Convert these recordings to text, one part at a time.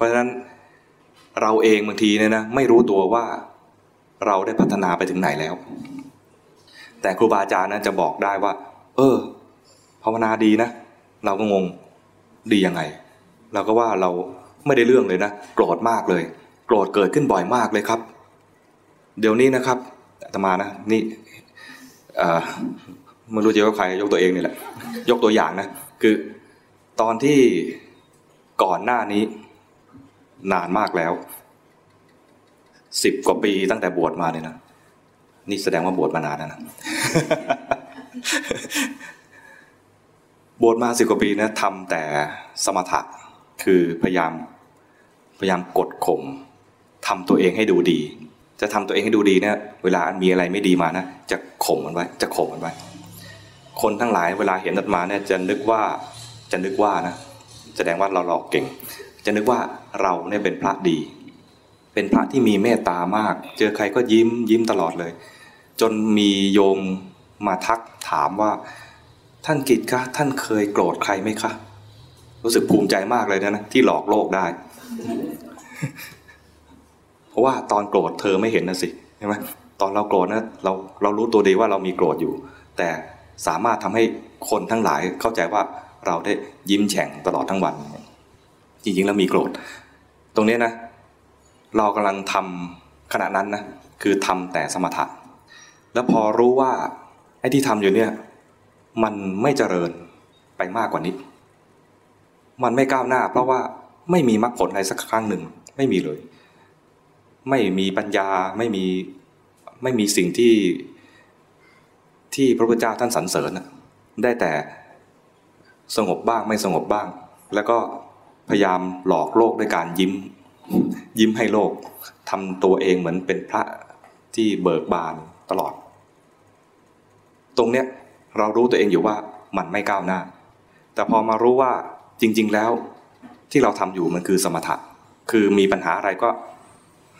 ราะฉะนั้นเราเองบางทีเนี่ยนะไม่รู้ตัวว่าเราได้พัฒนาไปถึงไหนแล้ว แต่ครูบาอาจารย์นะจะบอกได้ว่า เออ ภาวนาดีนะ เราก็งงดียังไง เราก็ว่าเราไม่ได้เรื่องเลยนะโกรธมากเลย โกรธเกิดขึ้นบ่อยมากเลยครับ เดี๋ยวนี้นะครับอาตมานะนี่ไม่รู้จะว่าใครยกตัวเองนี่แหละ ยกตัวอย่างนะ คือตอนที่ก่อนหน้านี้ นานมากแล้วสิบกว่าปีตั้งแต่บวชมาเนี่ยนะนี่แสดงว่าบวชมานานนะบวชมาสิบกว่าปีนะทำแต่สมถะคือพยายามพยายามกดข่มทำตัวเองให้ดูดี จะทำตัวเองให้ดูดีเนี่ยเวลามีอะไรไม่ดีมานะจะข่มมันไว้ จะข่มมันไว้ คนทั้งหลายเวลาเห็นนัตมาเนี่ยจะนึกว่าจะนึกว่านะแสดงว่าเราหลอกเก่ง จะนึกว่าเราเนี่ยเป็นพระดี เป็นพระที่มีเมตตามาก เจอใครก็ยิ้มยิ้มตลอดเลย จนมีโยมมาทักถามว่า ท่านกิจคะท่านเคยโกรธใครไหมคะ รู้สึกภูมิใจมากเลยนะนะที่หลอกโลกได้ เพราะว่าตอนโกรธเธอไม่เห็นนะสิใช่ไหมตอนเราโกรธนะเราเรารู้ตัวดีว่าเรามีโกรธอยู่ แต่สามารถทำให้คนทั้งหลายเข้าใจว่าเราได้ยิ้มแฉ่งตลอดทั้งวัน จริงๆแล้วมีโกรธ ตรงนี้นะ เรากำลังทำขณะนั้นนะคือทำแต่สมถะ แล้วพอรู้ว่าไอ้ที่ทำอยู่เนี่ยมันไม่เจริญไปมากกว่านี้ มันไม่ก้าวหน้า เพราะว่าไม่มีมรรคผลอะไรสักครั้งหนึ่งไม่มีเลย ไม่มีปัญญาไม่มีไม่มีสิ่งที่ที่พระพุทธเจ้าท่านสรรเสริญได้แต่สงบบ้างไม่สงบบ้าง แล้วก็ พยายามหลอกโลกด้วยการยิ้ม ยิ้มให้โลกทำตัวเองเหมือนเป็นพระที่เบิกบานตลอด ตรงเนี้ยเรารู้ตัวเองอยู่ว่ามันไม่ก้าวหน้า แต่พอมารู้ว่าจริง ๆ แล้วที่เราทำอยู่มันคือสมถะ คือมีปัญหาอะไรก็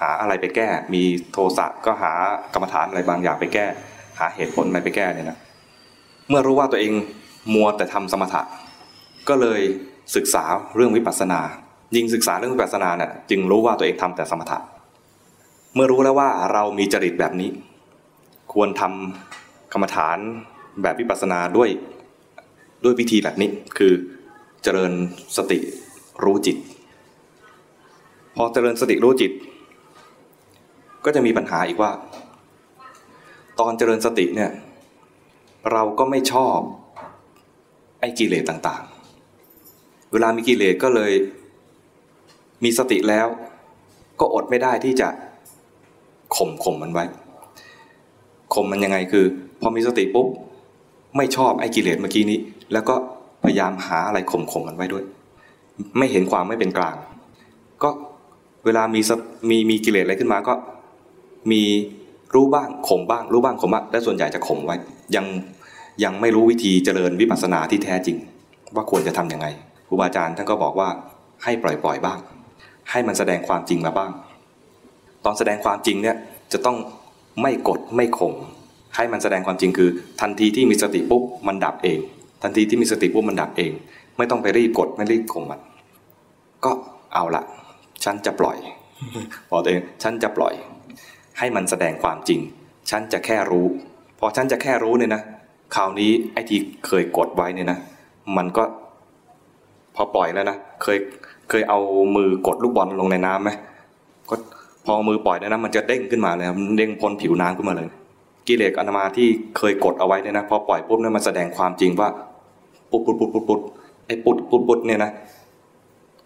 หาอะไรไปแก้ มีโทสะก็หากรรมฐานอะไรบางอย่างไปแก้ หาเหตุผลอะไรไปแก้เนี่ยนะ เมื่อรู้ว่าตัวเองมัวแต่ทำสมถะ ก็เลย ศึกษาเรื่องวิปัสสนา ยิ่งศึกษาเรื่องวิปัสสนาเนี่ยจึงรู้ว่าตัวเองทำแต่สมถะ เมื่อรู้แล้วว่าเรามีจริตแบบนี้ ควรทำกรรมฐานแบบวิปัสสนาด้วยด้วยวิธีแบบนี้คือเจริญสติรู้จิต พอเจริญสติรู้จิต ก็จะมีปัญหาอีกว่า ตอนเจริญสติเนี่ยเราก็ไม่ชอบไอ้กิเลสต่าง เวลามีกิเลสก็เลยมีสติแล้ว ก็อดไม่ได้ที่จะข่มข่มมันไว้ข่มมันยังไงคือ พอมีสติปุ๊บไม่ชอบไอ้กิเลสเมื่อกี้นี้ แล้วก็พยายามหาอะไรข่มข่มมันไว้ด้วย ไม่เห็นความไม่เป็นกลาง ก็เวลามีมีมีกิเลสอะไรขึ้นมาก็มีรู้บ้างข่มบ้าง รู้บ้างข่มบ้างแต่ส่วนใหญ่จะข่มไว้ ยังยังไม่รู้วิธีเจริญวิปัสสนาที่แท้จริง ว่าควรจะทํำยังไง รูบาอาจารย์ท่านก็บอกว่าให้ปล่อยปล่อยบ้าง ให้มันแสดงความจริงมาบ้าง ตอนแสดงความจริงเนี่ยจะต้องไม่กดไม่ข่มให้มันแสดงความจริงคือ ทันทีที่มีสติปุ๊บมันดับเอง ทันทีที่มีสติปุ๊บมันดับเอง ไม่ต้องไปรีบกดไม่รีบข่มมัน ก็เอาละฉันจะปล่อยบอกตัวเองฉันจะปล่อย ให้มันแสดงความจริง ฉันจะแค่รู้ พอฉันจะแค่รู้เนี่ยนะคราวนี้ไอ้ที่เคยกดไว้เนี่ยนะ มันก็ พอปล่อยแล้วนะเคยเคยเอามือกดลูกบอลลงในน้ำไหมก็พอมือปล่อยนะมันจะเด้งขึ้นมาเลยมันเด้งพ้นผิวน้ำขึ้นมาเลย กิเลสอนามาที่เคยกดเอาไว้เนี่ยนะพอปล่อยปุ๊บเนี่ยมันแสดงความจริงว่าปุ๊บปุ๊บปุ๊บปุ๊บปุ๊บไอ้ปุ๊บปุ๊บปุ๊บเนี่ยนะ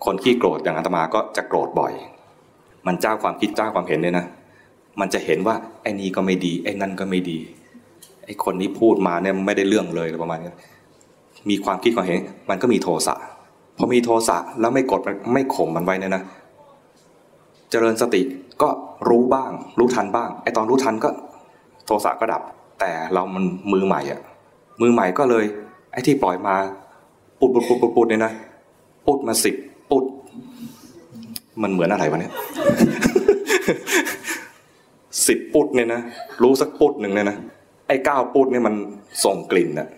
คนขี้โกรธอย่างอาตมาก็จะโกรธบ่อย มันเจ้าความคิดเจ้าความเห็นเนี่ยนะ มันจะเห็นว่าไอ้นี่ก็ไม่ดีไอ้นั่นก็ไม่ดี ไอ้คนนี้พูดมาเนี่ยไม่ได้เรื่องเลยประมาณนี้ มีความคิดความเห็น มันก็มีโทสะ พอมีโทสะแล้วไม่กดไม่ข่มมันไว้เนี่ยนะ เจริญสติก็รู้บ้าง รู้ทันบ้างไอตอนรู้ทันก็โทสะก็ดับ แต่เรามันมือใหม่อะมือใหม่ก็เลย ไอ้ที่ปล่อยมา ปุดปุดปุดปุดปุดเนี่ยนะปุดมาสิบปุด มันเหมือนอะไรวะเนี่ยสิบปุดเนี่ยนะรู้สักปุดหนึ่งเนี่ยนะไอ้เก้าปุดเนี่ยมันส่งกลิ่นอะ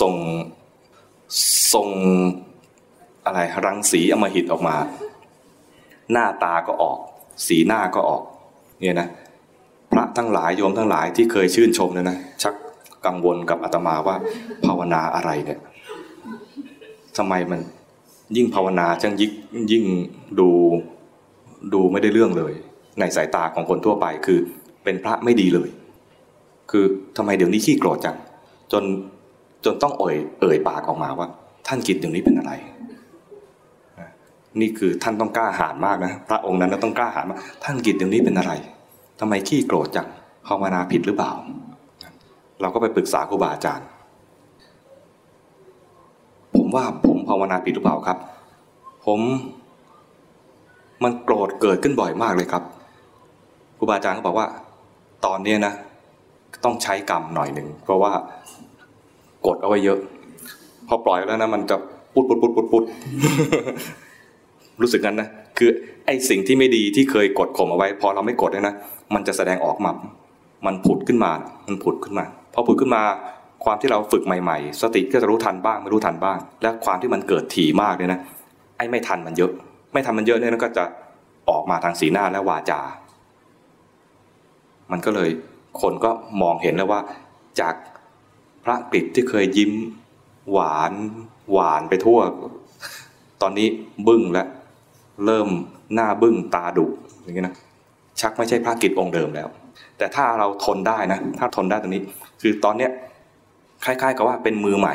ส่งส่ง อะไรรังสีอมหิตออกมา หน้าตาก็ออก สีหน้าก็ออกเนี่ยนะพระทั้งหลายโยมทั้งหลายที่เคยชื่นชมเนี่ยนะชักกังวลกับอาตมาว่าภาวนาอะไรเนี่ยทำไมมันยิ่งภาวนาจังยิ่งยิ่งดูดูไม่ได้เรื่องเลย ในสายตาของคนทั่วไปคือเป็นพระไม่ดีเลย คือทำไมเดี๋ยวนี้ขี้โกรธจังจนจนต้องเอ่ยเอ่ยปากออกมาว่า ท่านกิจเดี๋ยวนี้เป็นอะไร นี่คือท่านต้องกล้าหาญมากนะพระองค์นั้นต้องกล้าหาญมากท่านกิจเดี๋ยวนี้เป็นอะไรทำไมขี้โกรธจังภาวนาผิดหรือเปล่า เราก็ไปปรึกษาครูบาอาจารย์ ผมว่าผมภาวนาผิดหรือเปล่าครับ ผมมันโกรธเกิดขึ้นบ่อยมากเลยครับครูบาอาจารย์ก็บอกว่า ตอนนี้นะ ต้องใช้กรรมหน่อยหนึ่งเพราะว่ากดเอาไว้เยอะ พอปล่อยแล้วนะมันจะปุดปุดปุดปุดปุด รู้สึกงั้นนะคือไอ้สิ่งที่ไม่ดีที่เคยกดข่มเอาไว้ พอเราไม่กดเลยนะมันจะแสดงออกมา มันผุดขึ้นมา มันผุดขึ้นมาพอผุดขึ้นมาความที่เราฝึกใหม่ ๆ สติก็จะรู้ทันบ้างไม่รู้ทันบ้าง และความที่มันเกิดถี่มากเนี่ยนะไอ้ไม่ทันมันเยอะ ไม่ทันมันเยอะเนี่ยก็จะออกมาทางสีหน้าและวาจา มันก็เลยคนก็มองเห็นแล้วว่า จากพระกฤษที่เคยยิ้ม หวาน หวานไปทั่ว ตอนนี้บึ้งแล้ว เริ่มหน้าบึ้งตาดุอย่างนี้นะชักไม่ใช่พระกิจองค์เดิมแล้ว แต่ถ้าเราทนได้นะ ถ้าทนได้ตรงนี้ คือตอนเนี้ยคล้ายๆกับว่าเป็นมือใหม่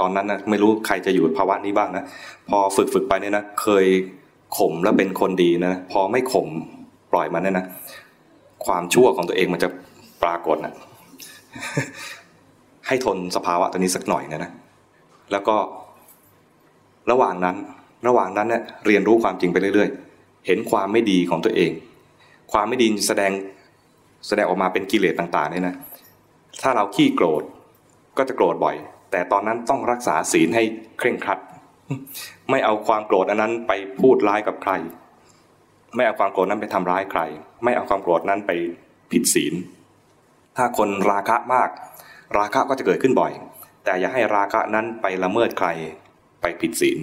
ตอนนั้นนะไม่รู้ใครจะอยู่ภาวะนี้บ้างนะพอฝึกฝึกไปเนี่ยนะเคยข่มแล้วเป็นคนดีนะพอไม่ข่มปล่อยมันเนี่ยนะความชั่วของตัวเองมันจะปรากฏนะให้ทนสภาวะตัวนี้สักหน่อยนะนะแล้วก็ระหว่างนั้น ระหว่างนั้นเนี่ยเรียนรู้ความจริงไปเรื่อยๆ เห็นความไม่ดีของตัวเอง ความไม่ดีแสดงแสดงออกมาเป็นกิเลสต่างๆเนี่ยนะ ถ้าเราขี้โกรธก็จะโกรธบ่อย แต่ตอนนั้นต้องรักษาศีลให้เคร่งครัด ไม่เอาความโกรธอันนั้นไปพูดร้ายกับใคร ไม่เอาความโกรธนั้นไปทำร้ายใคร ไม่เอาความโกรธนั้นไปผิดศีล ถ้าคนราคะมาก ราคะก็จะเกิดขึ้นบ่อย แต่อย่าให้ราคะนั้นไปละเมิดใครไปผิดศีล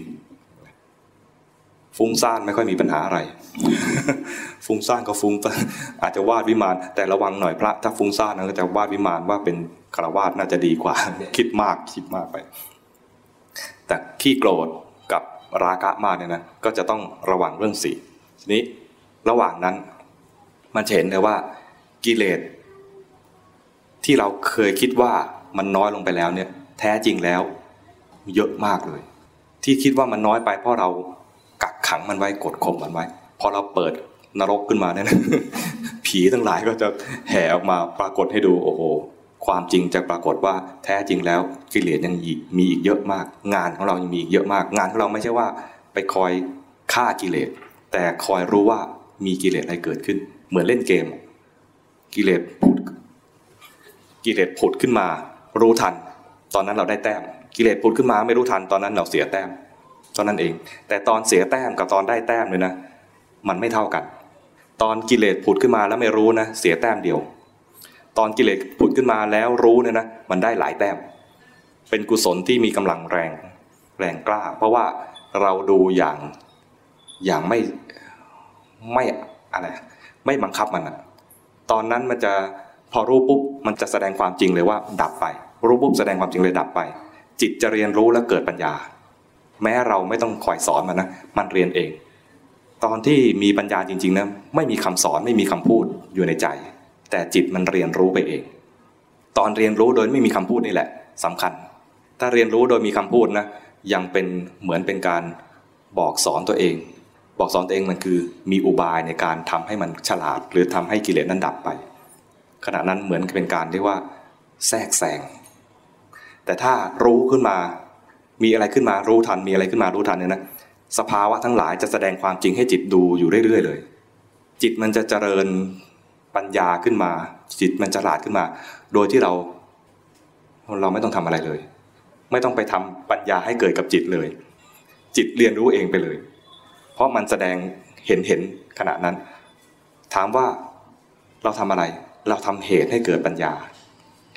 ฟุ้งซ่านไม่ค่อยมีปัญหาอะไร ฟุ้งซ่านก็ฟุ้งอาจจะวาดวิมาน แต่ระวังหน่อยพระ ถ้าฟุ้งซ่านนะก็จะวาดวิมานว่าเป็นคารวาสน่าจะดีกว่า คิดมากคิดมากไป แต่ขี้โกรธกับราคะมากเนี่ยนะก็จะต้องระวังเรื่องสีทีนี้ระหว่างนั้นมันเห็นเลยว่ากิเลสที่เราเคยคิดว่ามันน้อยลงไปแล้วเนี่ย แท้จริงแล้ว เยอะมากเลย ที่คิดว่ามันน้อยไปเพราะเรากัก ขังมันไว้กดข่มมันไว้ พอเราเปิดนรกขึ้นมาเนี่ยผีทั้งหลายก็จะแห่ออกมาปรากฏให้ดูโอ้โหความจริงจะปรากฏว่าแท้จริงแล้วกิเลสยังมีอีกเยอะมาก งานของเรายังมีอีกเยอะมาก งานของเราไม่ใช่ว่าไปคอยฆ่ากิเลส แต่คอยรู้ว่ามีกิเลสอะไรเกิดขึ้น เหมือนเล่นเกม กิเลสผุดกิเลสผุดขึ้นมา รู้ทัน ตอนนั้นเราได้แต้มกิเลสผุดขึ้นมาไม่รู้ทันตอนนั้นเราเสียแต้ม ตอนนั้นเอง แต่ตอนเสียแต้มกับตอนได้แต้มเลยนะ มันไม่เท่ากัน ตอนกิเลสผุดขึ้นมาแล้วไม่รู้นะ เสียแต้มเดียว ตอนกิเลสผุดขึ้นมาแล้วรู้เนี่ยนะ มันได้หลายแต้ม เป็นกุศลที่มีกำลังแรงแรงกล้า เพราะว่าเราดูอย่างอย่างไม่ไม่อะไรไม่บังคับมันอะตอนนั้นมันจะพอรู้ปุ๊บมันจะแสดงความจริงเลยว่า ดับไป รู้ปุ๊บแสดงความจริงเลยดับไป จิตจะเรียนรู้และเกิดปัญญา แม้เราไม่ต้องคอยสอนมันนะมันเรียนเอง ตอนที่มีปัญญาจริงๆนะไม่มีคำสอนไม่มีคำพูดอยู่ในใจ แต่จิตมันเรียนรู้ไปเอง ตอนเรียนรู้โดยไม่มีคำพูดนี่แหละสำคัญ ถ้าเรียนรู้โดยมีคำพูดนะยังเป็นเหมือนเป็นการบอกสอนตัวเอง บอกสอนตัวเองมันคือมีอุบายในการทำให้มันฉลาด หรือทำให้กิเลสนั้นดับไป ขณะนั้นเหมือนเป็นการที่ว่าแทรกแซงแต่ถ้ารู้ขึ้นมา มีอะไรขึ้นมารู้ทัน มีอะไรขึ้นมารู้ทันเนี่ยนะสภาวะทั้งหลายจะแสดงความจริงให้จิตดูอยู่เรื่อยๆเลย จิตมันจะเจริญปัญญาขึ้นมา จิตมันฉลาดขึ้นมา โดยที่เรา เราไม่ต้องทำอะไรเลย ไม่ต้องไปทำปัญญาให้เกิดกับจิตเลย จิตเรียนรู้เองไปเลย เพราะมันแสดงเห็นเห็นขณะนั้น ถามว่าเราทำอะไร เราทำเหตุให้เกิดปัญญา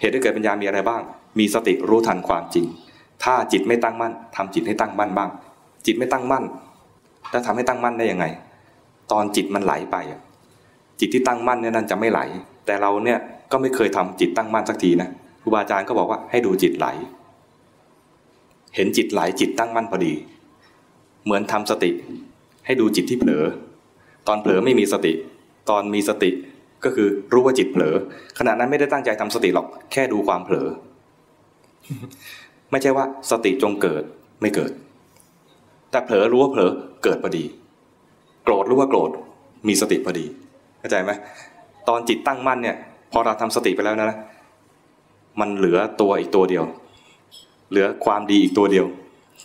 เหตุให้เกิดปัญญามีอะไรบ้าง มีสติรู้ทันความจริง ถ้าจิตไม่ตั้งมั่นทำจิตให้ตั้งมั่นบ้าง จิตไม่ตั้งมั่นแล้วทำให้ตั้งมั่นได้ยังไง ตอนจิตมันไหลไป จิตที่ตั้งมั่นเนี่ยนั่นจะไม่ไหล แต่เราเนี่ยก็ไม่เคยทำจิตตั้งมั่นสักทีนะครูบาอาจารย์ก็บอกว่าให้ดูจิตไหล เห็นจิตไหลจิตตั้งมั่นพอดี เหมือนทำสติ ให้ดูจิตที่เผลอ ตอนเผลอไม่มีสติ ตอนมีสติก็คือรู้ว่าจิตเผลอขณะนั้นไม่ได้ตั้งใจทำสติหรอกแค่ดูความเผลอ ไม่ใช่ว่าสติจงเกิดไม่เกิด แต่เผลอรู้ว่าเผลอเกิดพอดี โกรธรู้ว่าโกรธมีสติพอดีเข้าใจไหมตอนจิตตั้งมั่นเนี่ย พอเราทำสติไปแล้วนะ มันเหลือตัวอีกตัวเดียว เหลือความดีอีกตัวเดียว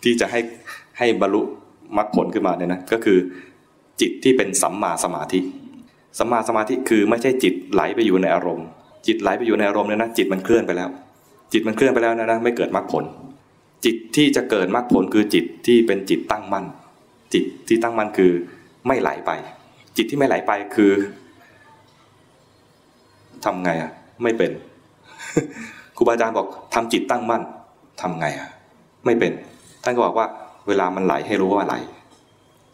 ที่จะให้ให้บรรลุมรรคผลขึ้นมาเนี่ยนะก็คือจิตที่เป็นสัมมาสมาธิสัมมาสมาธิคือไม่ใช่จิตไหลไปอยู่ในอารมณ์ จิตไหลไปอยู่ในอารมณ์เนี่ยนะจิตมันเคลื่อนไปแล้ว จิตมันเคลื่อนไปแล้วนะนะไม่เกิดมรรคผล จิตที่จะเกิดมรรคผลคือจิตที่เป็นจิตตั้งมั่น จิตที่ตั้งมั่นคือไม่ไหลไป จิตที่ไม่ไหลไปคือทำไงอะ ไม่เป็นครูบาอาจารย์บอกทำจิตตั้งมั่นทำไงอะ ไม่เป็น ท่านก็บอกว่า เวลามันไหลให้รู้ว่าไหล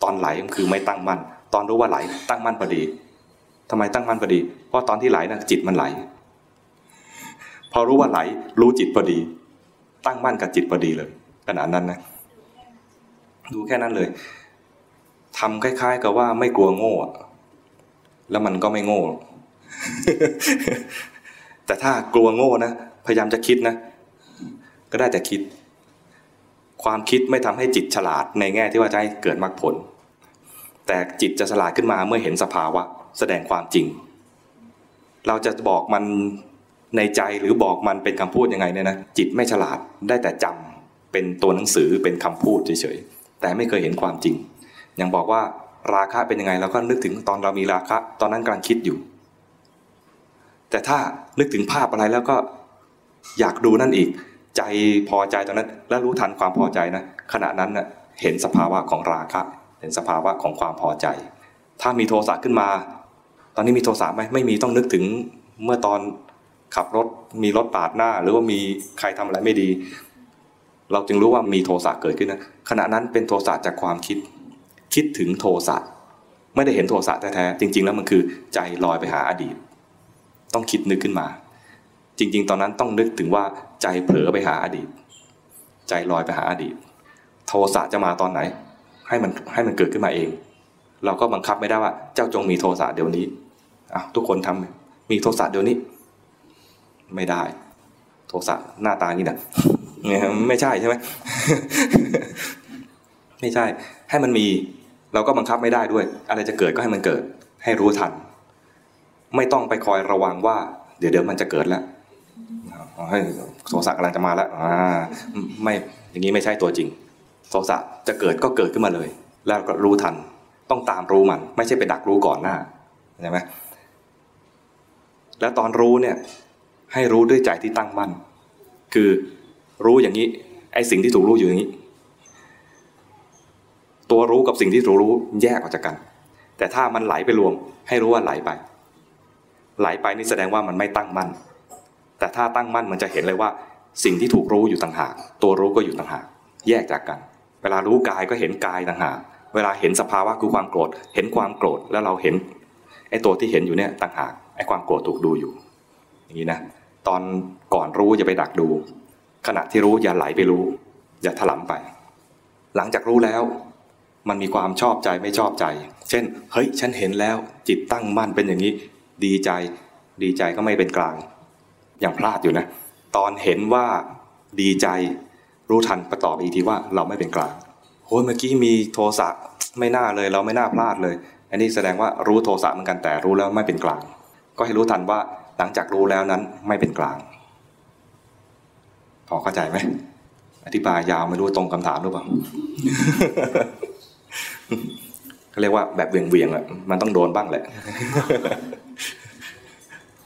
ตอนไหลมันคือไม่ตั้งมั่น ตอนรู้ว่าไหล ตั้งมั่นพอดีทำไมตั้งมั่นพอดี เพราะตอนที่ไหลนะจิตมันไหล พอรู้ว่าไหล รู้จิตพอดี ตั้งมั่นกับจิตพอดีเลยขนาดนั้นนะ ดูแค่นั้นเลยทำคล้าย ๆ กับว่าไม่กลัวโง่แล้วมันก็ไม่โง่ แต่ถ้ากลัวโง่นะ พยายามจะคิดนะ ก็ได้แต่คิด ความคิดไม่ทำให้จิตฉลาดในแง่ที่ว่าจะให้เกิดมรรคผล แต่จิตจะฉลาดขึ้นมาเมื่อเห็นสภาวะ แสดงความจริง เราจะบอกมัน ในใจหรือบอกมันเป็นคำพูดยังไงเนี่ยนะจิตไม่ฉลาดได้แต่จำเป็นตัวหนังสือเป็นคำพูดเฉยๆแต่ไม่เคยเห็นความจริงอย่างบอกว่าราคะเป็นยังไงเราก็นึกถึงตอนเรามีราคะ ตอนนั้นกำลังคิดอยู่ แต่ถ้านึกถึงภาพอะไรแล้วก็อยากดูนั่นอีก ใจพอใจตอนนั้น แล้วรู้ทันความพอใจนะขณะนั้นนะเห็นสภาวะของราคะ เห็นสภาวะของความพอใจ ถ้ามีโทสะขึ้นมา ตอนนี้มีโทสะไหมไม่มีต้องนึกถึงเมื่อตอน ขับรถมีรถปาดหน้า หรือว่ามีใครทำอะไรไม่ดี เราจึงรู้ว่ามีโทสะเกิดขึ้นนะขณะนั้นเป็นโทสะจากความคิด คิดถึงโทสะไม่ได้เห็นโทสะแท้ๆจริง ๆ แล้วมันคือใจลอยไปหาอดีต ต้องคิดนึกขึ้นมา จริง ๆ ตอนนั้นต้องนึกถึงว่าใจเผลอไปหาอดีต ใจลอยไปหาอดีต โทสะจะมาตอนไหน ให้มันให้มันเกิดขึ้นมาเอง เราก็บังคับไม่ได้ว่า เจ้าจงมีโทสะเดี๋ยวนี้อะทุกคนทำมีโทสะเดี๋ยวนี้ ไม่ได้ โทสะหน้าตานี่นะไม่ใช่ใช่ไหมไม่ใช่ ให้มันมีเราก็บังคับไม่ได้ด้วย อะไรจะเกิดก็ให้มันเกิด ให้รู้ทัน ไม่ต้องไปคอยระวังว่า เดี๋ยวเดี๋ยวมันจะเกิดแล้วให้โทสะกำลังจะมาแล้วไม่อย่างนี้ไม่ใช่ตัวจริงโทสะจะเกิดก็เกิดขึ้นมาเลย แล้วก็รู้ทัน ต้องตามรู้มัน ไม่ใช่ไปดักรู้ก่อนหน้าใช่ไหมแล้วตอนรู้เนี่ย ให้รู้ด้วยใจที่ตั้งมั่น คือรู้อย่างนี้ไอ้สิ่งที่ถูกรู้อยู่อย่างนี้ ตัวรู้กับสิ่งที่ถูกรู้แยกออกจากกัน แต่ถ้ามันไหลไปรวม ให้รู้ว่าไหลไป ไหลไปนี่แสดงว่ามันไม่ตั้งมั่น แต่ถ้าตั้งมั่นมันจะเห็นเลยว่า สิ่งที่ถูกรู้อยู่ต่างหาก ตัวรู้ก็อยู่ต่างหาก แยกจากกัน เวลารู้กายก็เห็นกายต่างหาก เวลาเห็นสภาวะคือความโกรธ เห็นความโกรธแล้วเราเห็นไอ้ตัวที่เห็นอยู่เนี่ยต่างหากไอ้ความโกรธถูกดูอยู่ อย่างนี้นะ ตอนก่อนรู้อย่าไปดักดู ขณะที่รู้อย่าไหลไปรู้ อย่าถลำไป หลังจากรู้แล้ว มันมีความชอบใจไม่ชอบใจ เช่น เฮ้ย ฉันเห็นแล้ว จิตตั้งมั่นเป็นอย่างนี้ ดีใจ ดีใจก็ไม่เป็นกลาง อย่างพลาดอยู่นะ ตอนเห็นว่าดีใจ รู้ทันประตอบอีกทีว่าเราไม่เป็นกลางโอ้ยเมื่อกี้มีโทสะไม่น่าเลย เราไม่น่าพลาดเลย อันนี้แสดงว่ารู้โทสะเหมือนกันแต่รู้แล้วไม่เป็นกลาง ก็ให้รู้ทันว่า หลังจากรู้แล้วนั้นไม่เป็นกลาง พอเข้าใจไหมอธิบายยาวไม่รู้ตรงคำถามหรือเปล่าเขาเรียกว่าแบบเวียงเวียงๆอะมันต้องโดนบ้างแหละ